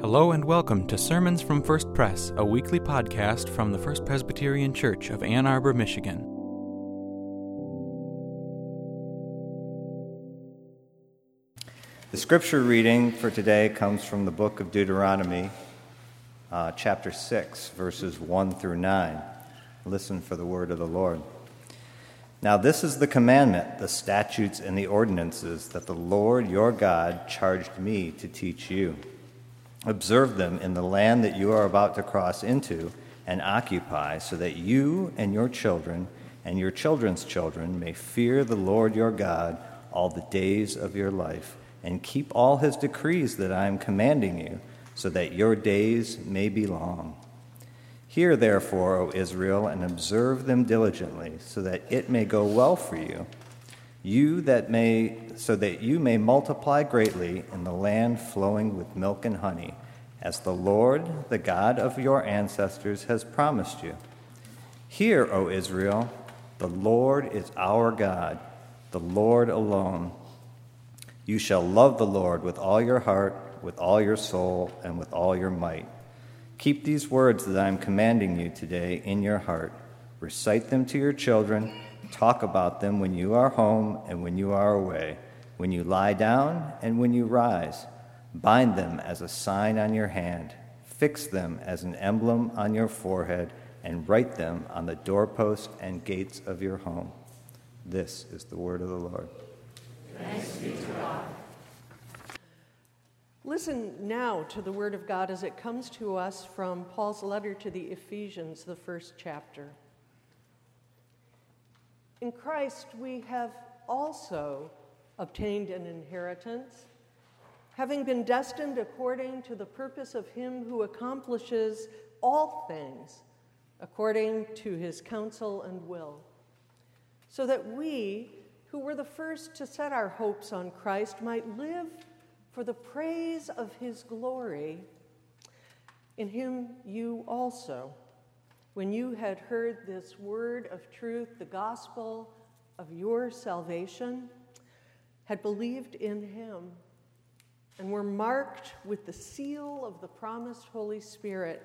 Hello and welcome to Sermons from First Pres, a weekly podcast from the First Presbyterian Church of Ann Arbor, Michigan. The scripture reading for today comes from the book of Deuteronomy, uh, chapter 6, verses 1 through 9. Listen for the word of the Lord. Now, this is the commandment, the statutes, and the ordinances that the Lord your God charged me to teach you. Observe them in the land that you are about to cross into and occupy, so that you and your children and your children's children may fear the Lord your God all the days of your life, and keep all his decrees that I am commanding you, so that your days may be long. Hear therefore, O Israel, and observe them diligently, so that it may go well for you you that may so that you may multiply greatly in the land flowing with milk and honey as the lord the god of your ancestors has promised you. Hear o israel the lord is our god the lord alone. You shall love the lord with all your heart with all your soul and with all your might. Keep these words that i am commanding you today in your heart. Recite them to your children Talk about them when you are home and when you are away, when you lie down and when you rise. Bind them as a sign on your hand, fix them as an emblem on your forehead, and write them on the doorposts and gates of your home. This is the word of the Lord. Listen now to the word of God as it comes to us from Paul's letter to the Ephesians, the first chapter. In Christ, we have also obtained an inheritance, having been destined according to the purpose of Him who accomplishes all things according to His counsel and will, so that we, who were the first to set our hopes on Christ, might live for the praise of His glory. In Him you also when you had heard this word of truth, the gospel of your salvation, had believed in him, and were marked with the seal of the promised Holy Spirit.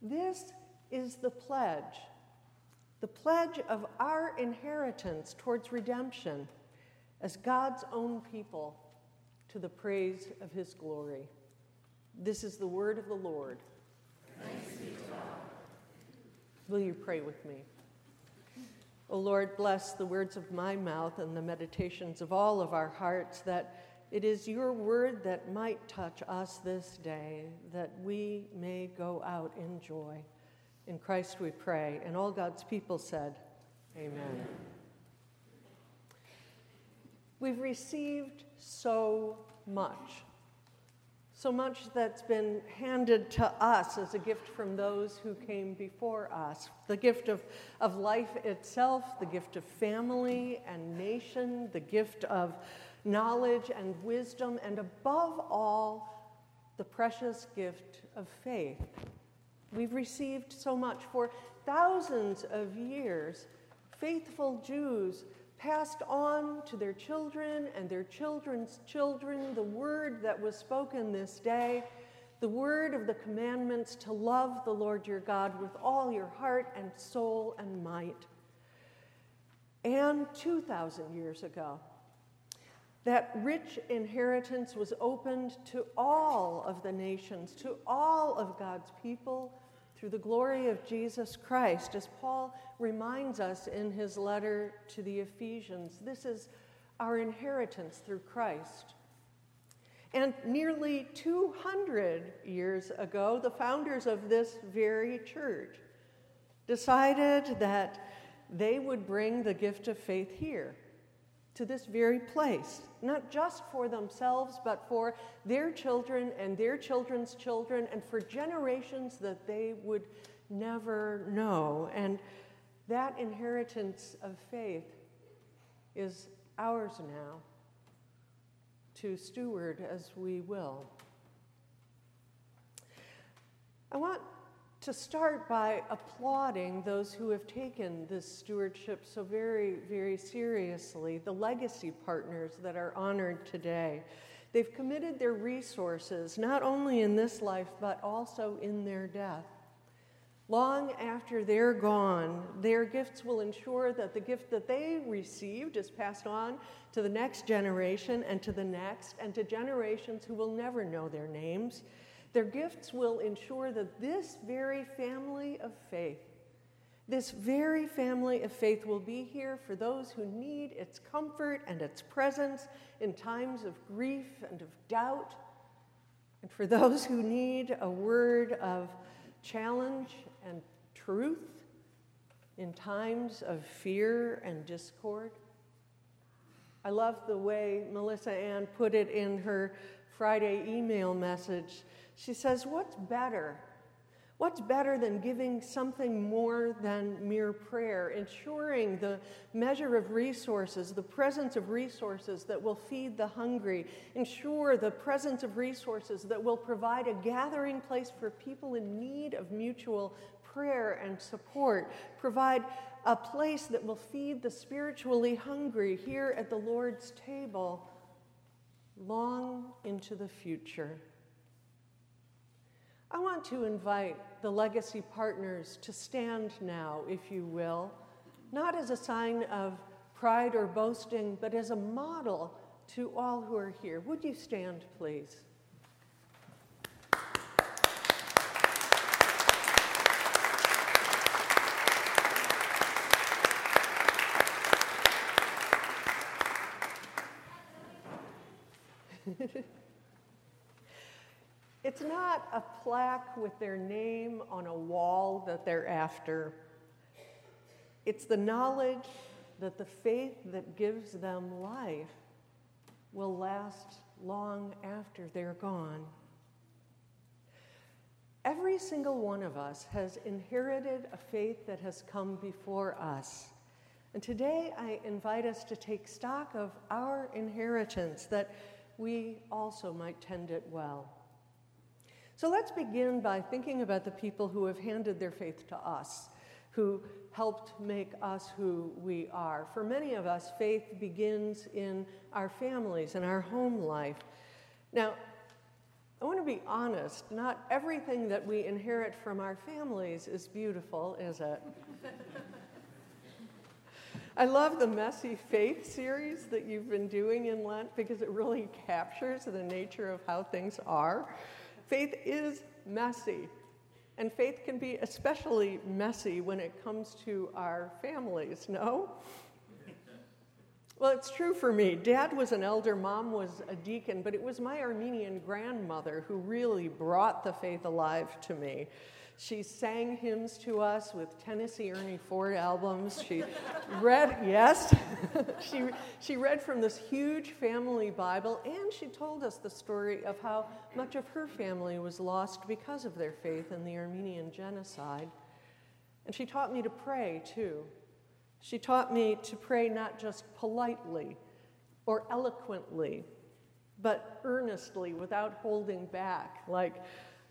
This is the pledge, the pledge of our inheritance towards redemption as God's own people to the praise of his glory. This is the word of the Lord. Will you pray with me? O Lord, bless the words of my mouth and the meditations of all of our hearts, that it is your word that might touch us this day, that we may go out in joy. In Christ we pray. And all God's people said, Amen. Amen. We've received so much so much that's been handed to us as a gift from those who came before us the gift of, of life itself, the gift of family and nation, the gift of knowledge and wisdom, and above all, the precious gift of faith. We've received so much for thousands of years. Faithful Jews passed on to their children and their children's children the word that was spoken this day, the word of the commandments to love the Lord your God with all your heart and soul and might. And 2,000 years ago, that rich inheritance was opened to all of the nations, to all of God's people through the glory of Jesus Christ, as Paul reminds us in his letter to the Ephesians. This is our inheritance through Christ. And nearly 200 years ago, the founders of this very church decided that they would bring the gift of faith here to this very place, not just for themselves, but for their children and their children's children, and for generations that they would never know. And that inheritance of faith is ours now to steward as we will. I want to start by applauding those who have taken this stewardship so very, very seriously, the legacy partners that are honored today. They've committed their resources, not only in this life, but also in their death. Long after they're gone, their gifts will ensure that the gift that they received is passed on to the next generation and to the next, and to generations who will never know their names. Their gifts will ensure that this very family of faith, this very family of faith will be here for those who need its comfort and its presence in times of grief and of doubt, and for those who need a word of challenge and truth in times of fear and discord. I love the way Melissa Ann put it in her Friday email message. She says, What's better? What's better than giving something more than mere prayer, ensuring the measure of resources, the presence of resources that will feed the hungry, ensure the presence of resources that will provide a gathering place for people in need of mutual prayer and support, provide a place that will feed the spiritually hungry here at the Lord's table long into the future. I want to invite the legacy partners to stand now, if you will, not as a sign of pride or boasting, but as a model to all who are here. Would you stand, please? it's not a plaque with their name on a wall that they're after. It's the knowledge that the faith that gives them life will last long after they're gone. Every single one of us has inherited a faith that has come before us. And today I invite us to take stock of our inheritance that we also might tend it well. So let's begin by thinking about the people who have handed their faith to us, who helped make us who we are. For many of us, faith begins in our families and our home life. Now, I want to be honest, not everything that we inherit from our families is beautiful, is it? I love the Messy Faith series that you've been doing in Lent because it really captures the nature of how things are. Faith is messy, and faith can be especially messy when it comes to our families, no? Well, it's true for me. Dad was an elder, mom was a deacon, but it was my Armenian grandmother who really brought the faith alive to me. She sang hymns to us with Tennessee Ernie Ford albums. She read, yes, she, she read from this huge family Bible, and she told us the story of how much of her family was lost because of their faith in the Armenian genocide. And she taught me to pray too. She taught me to pray not just politely or eloquently, but earnestly without holding back, like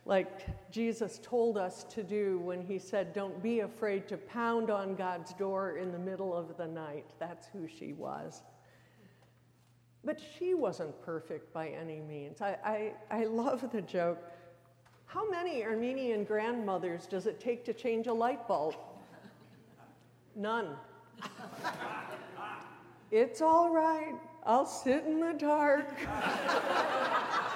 like Jesus told us to do when he said, Don't be afraid to pound on God's door in the middle of the night. That's who she was. But she wasn't perfect by any means. I, I, I love the joke. How many Armenian grandmothers does it take to change a light bulb? None. it's all right. I'll sit in the dark.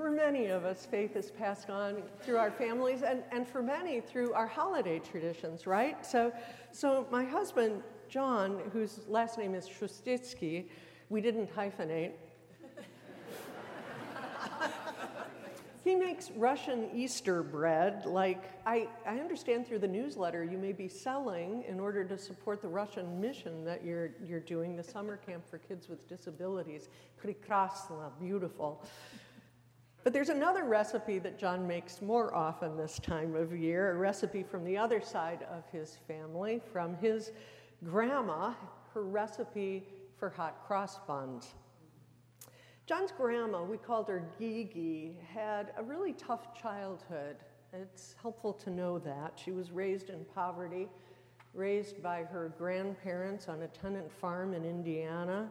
for many of us, faith is passed on through our families and, and for many through our holiday traditions, right? So, so my husband, John, whose last name is Shustitsky, we didn't hyphenate. he makes Russian Easter bread. Like, I, I understand through the newsletter you may be selling in order to support the Russian mission that you're, you're doing, the summer camp for kids with disabilities. Прекрасно, beautiful. But there's another recipe that John makes more often this time of year, a recipe from the other side of his family, from his grandma, her recipe for hot cross buns. John's grandma, we called her Gigi, had a really tough childhood. It's helpful to know that. She was raised in poverty. raised by her grandparents on a tenant farm in Indiana.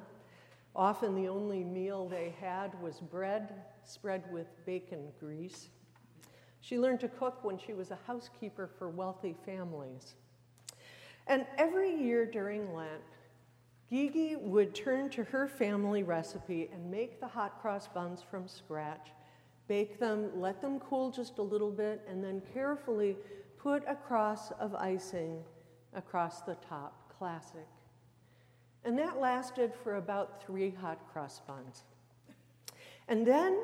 Often the only meal they had was bread spread with bacon grease. She learned to cook when she was a housekeeper for wealthy families. And every year during Lent, Gigi would turn to her family recipe and make the hot cross buns from scratch, bake them, let them cool just a little bit, and then carefully put a cross of icing across the top. Classic. And that lasted for about three hot cross buns. And then,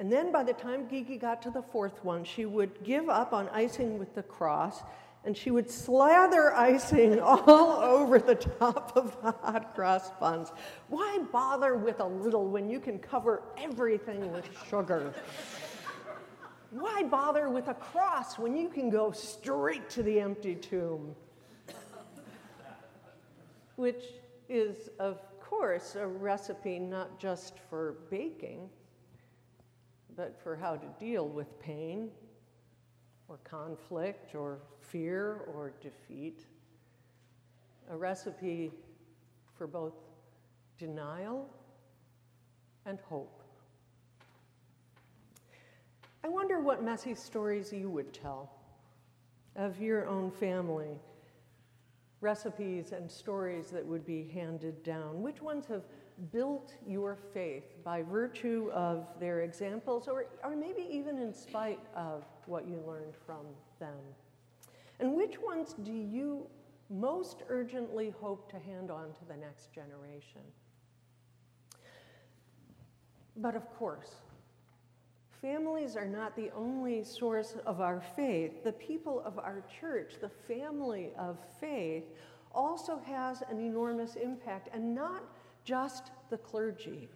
and then by the time Gigi got to the fourth one, she would give up on icing with the cross and she would slather icing all over the top of the hot cross buns. Why bother with a little when you can cover everything with sugar? Why bother with a cross when you can go straight to the empty tomb? Which is, of course, a recipe not just for baking, but for how to deal with pain or conflict or fear or defeat. A recipe for both denial and hope. I wonder what messy stories you would tell of your own family, recipes and stories that would be handed down. Which ones have built your faith by virtue of their examples, or, or maybe even in spite of what you learned from them? And which ones do you most urgently hope to hand on to the next generation? But of course, families are not the only source of our faith. The people of our church, the family of faith, also has an enormous impact, and not just the clergy.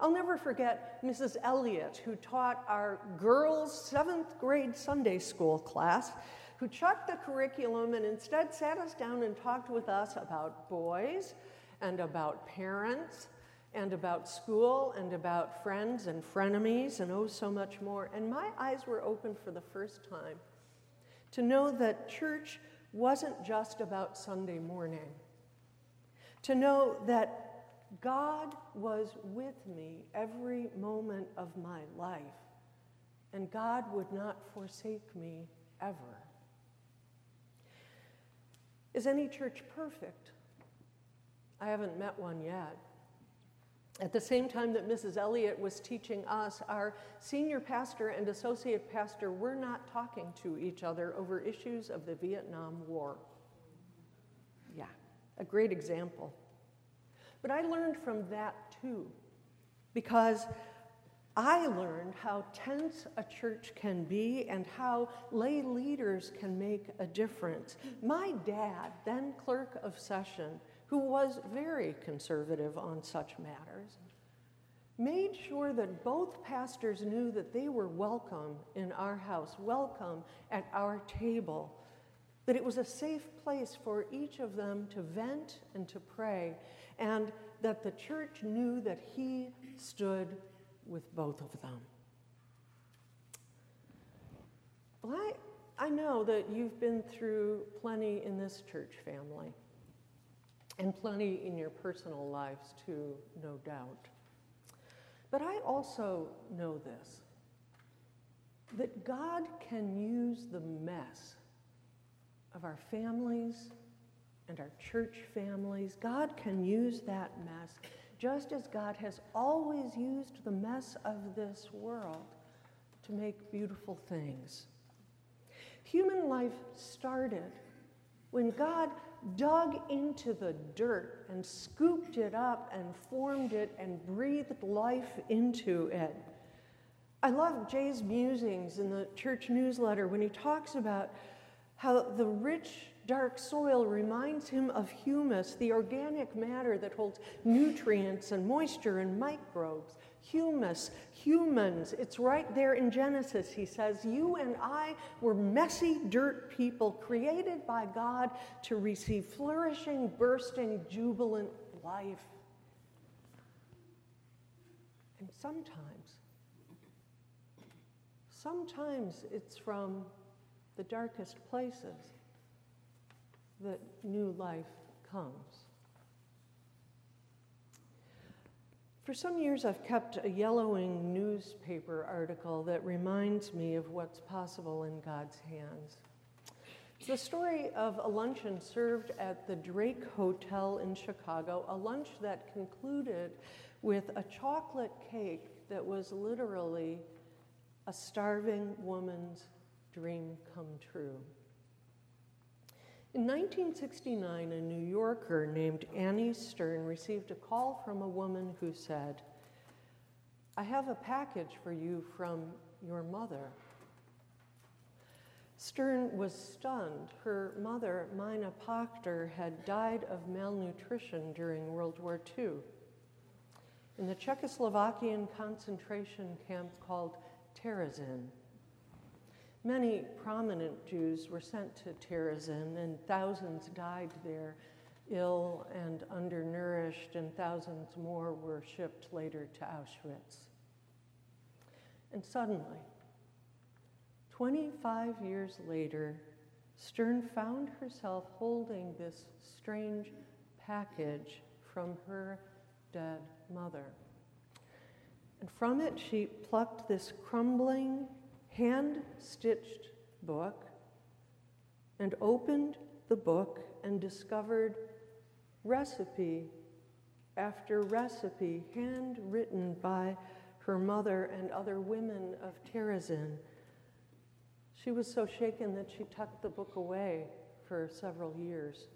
I'll never forget Mrs. Elliott, who taught our girls' seventh grade Sunday school class, who chucked the curriculum and instead sat us down and talked with us about boys and about parents and about school and about friends and frenemies and oh, so much more. And my eyes were opened for the first time to know that church wasn't just about Sunday morning, to know that God was with me every moment of my life, and God would not forsake me ever. Is any church perfect? I haven't met one yet. At the same time that Mrs. Elliott was teaching us, our senior pastor and associate pastor were not talking to each other over issues of the Vietnam War. A great example. But I learned from that too, because I learned how tense a church can be and how lay leaders can make a difference. My dad, then clerk of session, who was very conservative on such matters, made sure that both pastors knew that they were welcome in our house, welcome at our table, that it was a safe place for each of them to vent and to pray, and that the church knew that he stood with both of them. Well, I, I know that you've been through plenty in this church family and plenty in your personal lives too, no doubt. But I also know this that God can use the mess of our families and our church families. God can use that mess just as God has always used the mess of this world to make beautiful things. Human life started when God dug into the dirt and scooped it up and formed it and breathed life into it. I love Jay's musings in the church newsletter when he talks about how the rich, dark soil reminds him of humus, the organic matter that holds nutrients and moisture and microbes humus, humans. It's right there in Genesis. He says, You and I were messy dirt people created by God to receive flourishing, bursting, jubilant life. And sometimes, sometimes it's from the darkest places that new life comes. For some years, I've kept a yellowing newspaper article that reminds me of what's possible in God's hands. It's the story of a luncheon served at the Drake Hotel in Chicago, a lunch that concluded with a chocolate cake that was literally a starving woman's dream come true. In 1969, a New Yorker named Annie Stern received a call from a woman who said, I have a package for you from your mother. Stern was stunned. Her mother, Mina Pachter, had died of malnutrition during World War II. In the Czechoslovakian concentration camp called Terezin, Many prominent Jews were sent to Terezin, and thousands died there, ill and undernourished, and thousands more were shipped later to Auschwitz. And suddenly, 25 years later, Stern found herself holding this strange package from her dead mother. And from it, she plucked this crumbling, hand stitched book and opened the book and discovered recipe after recipe handwritten by her mother and other women of Terezin. She was so shaken that she tucked the book away for several years.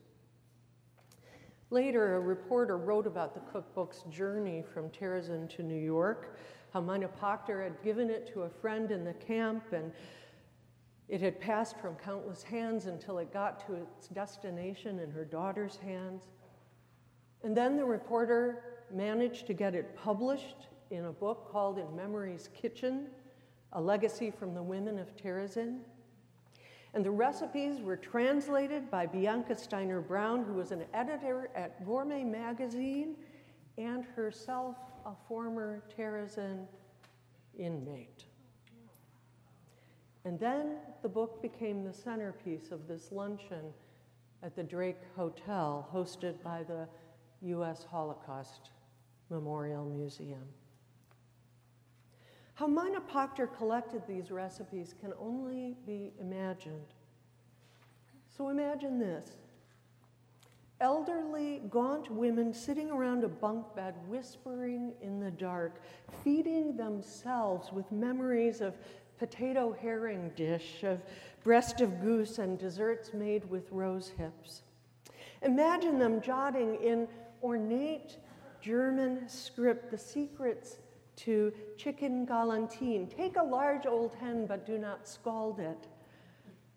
Later, a reporter wrote about the cookbook's journey from Terezin to New York Pachter had given it to a friend in the camp and it had passed from countless hands until it got to its destination in her daughter's hands. And then the reporter managed to get it published in a book called In Memory's Kitchen A Legacy from the Women of Terezin. And the recipes were translated by Bianca Steiner Brown, who was an editor at Gourmet Magazine and herself a former Terezin inmate. And then the book became the centerpiece of this luncheon at the Drake Hotel, hosted by the U.S. Holocaust Memorial Museum. How Mina Pachter collected these recipes can only be imagined. So imagine this elderly, gaunt women sitting around a bunk bed, whispering in the dark, feeding themselves with memories of potato herring dish, of breast of goose, and desserts made with rose hips. Imagine them jotting in ornate German script the secrets to chicken galantine. Take a large old hen, but do not scald it.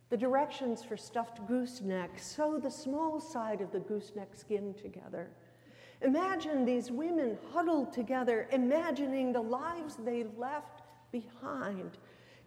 The directions for stuffed gooseneck sew the small side of the gooseneck skin together. Imagine these women huddled together, imagining the lives they left behind.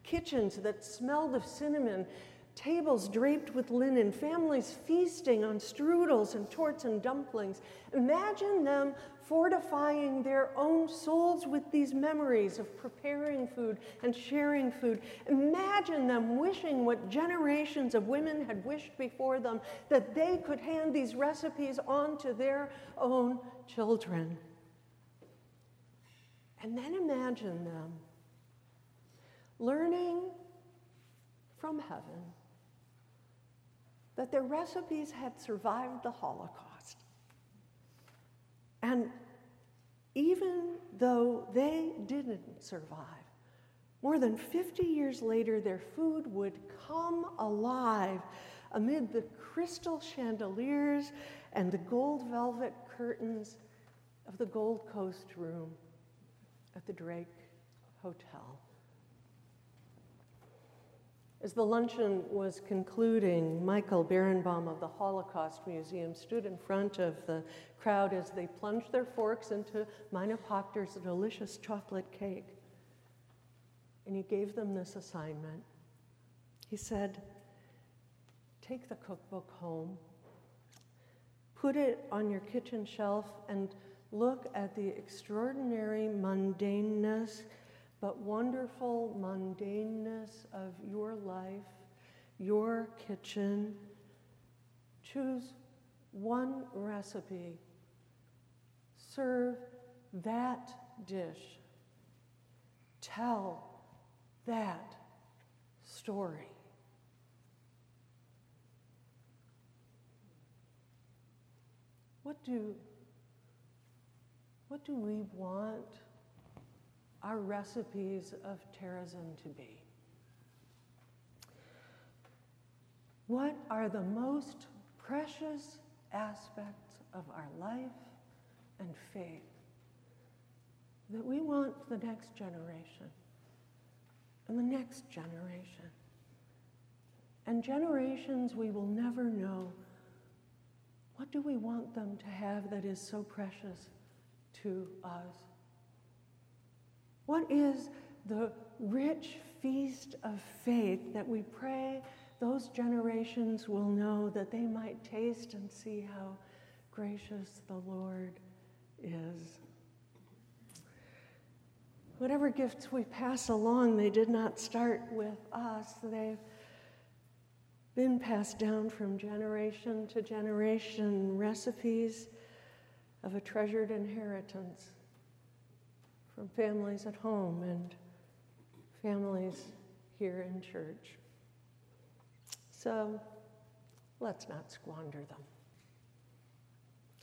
Kitchens that smelled of cinnamon, tables draped with linen, families feasting on strudels and torts and dumplings. Imagine them fortifying their own souls with these memories of preparing food and sharing food. Imagine them wishing what generations of women had wished before them that they could hand these recipes on to their own children. And then imagine them learning from heaven that their recipes had survived the Holocaust and even though they didn't survive, more than 50 years later, their food would come alive amid the crystal chandeliers and the gold velvet curtains of the Gold Coast room at the Drake Hotel. As the luncheon was concluding, Michael Berenbaum of the Holocaust Museum stood in front of the crowd as they plunged their forks into Mina Pachter's delicious chocolate cake. And he gave them this assignment. He said, Take the cookbook home, put it on your kitchen shelf, and look at the extraordinary mundaneness but wonderful mundaneness of your life, your kitchen. Choose one recipe. Serve that dish. Tell that story. What do, what do we want our recipes of Terezin to be? What are the most precious aspects of our life and faith that we want the next generation and the next generation and generations we will never know? What do we want them to have that is so precious to us? What is the rich feast of faith that we pray those generations will know that they might taste and see how gracious the Lord is? Whatever gifts we pass along, they did not start with us. They've been passed down from generation to generation recipes of a treasured inheritance from families at home and families here in church. So let's not squander them.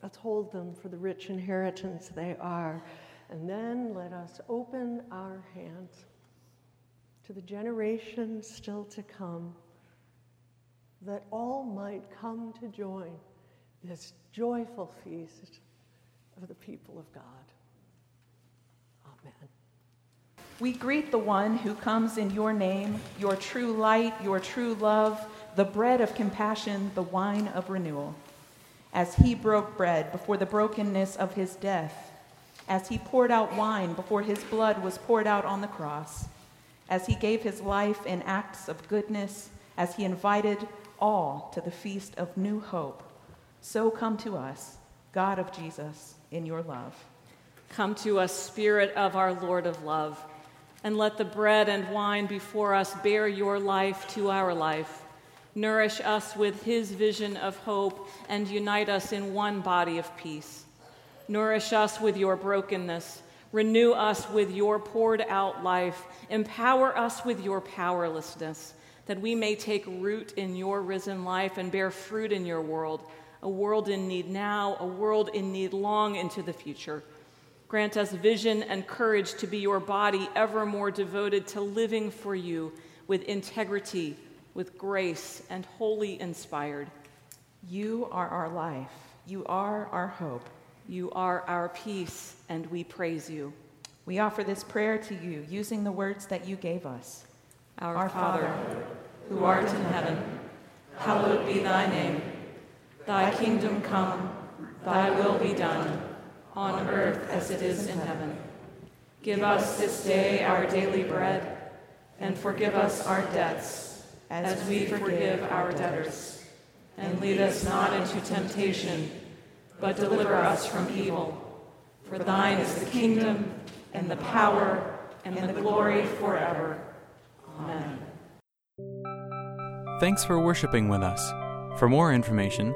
Let's hold them for the rich inheritance they are. And then let us open our hands to the generations still to come that all might come to join this joyful feast of the people of God. Amen. We greet the one who comes in your name, your true light, your true love, the bread of compassion, the wine of renewal. As he broke bread before the brokenness of his death, as he poured out wine before his blood was poured out on the cross, as he gave his life in acts of goodness, as he invited all to the feast of new hope. So come to us, God of Jesus, in your love. Come to us, Spirit of our Lord of love, and let the bread and wine before us bear your life to our life. Nourish us with his vision of hope and unite us in one body of peace. Nourish us with your brokenness. Renew us with your poured out life. Empower us with your powerlessness that we may take root in your risen life and bear fruit in your world, a world in need now, a world in need long into the future. Grant us vision and courage to be your body ever more devoted to living for you with integrity, with grace, and wholly inspired. You are our life. You are our hope. You are our peace, and we praise you. We offer this prayer to you using the words that you gave us. Our, Our Father, who art in heaven, hallowed be thy name. Thy kingdom come, thy will be done, on earth as it is in heaven. Give us this day our daily bread, and forgive us our debts, as we forgive our debtors. And lead us not into temptation, but deliver us from evil. For thine is the kingdom, and the power, and the glory forever. Amen. Thanks for worshiping with us. For more information,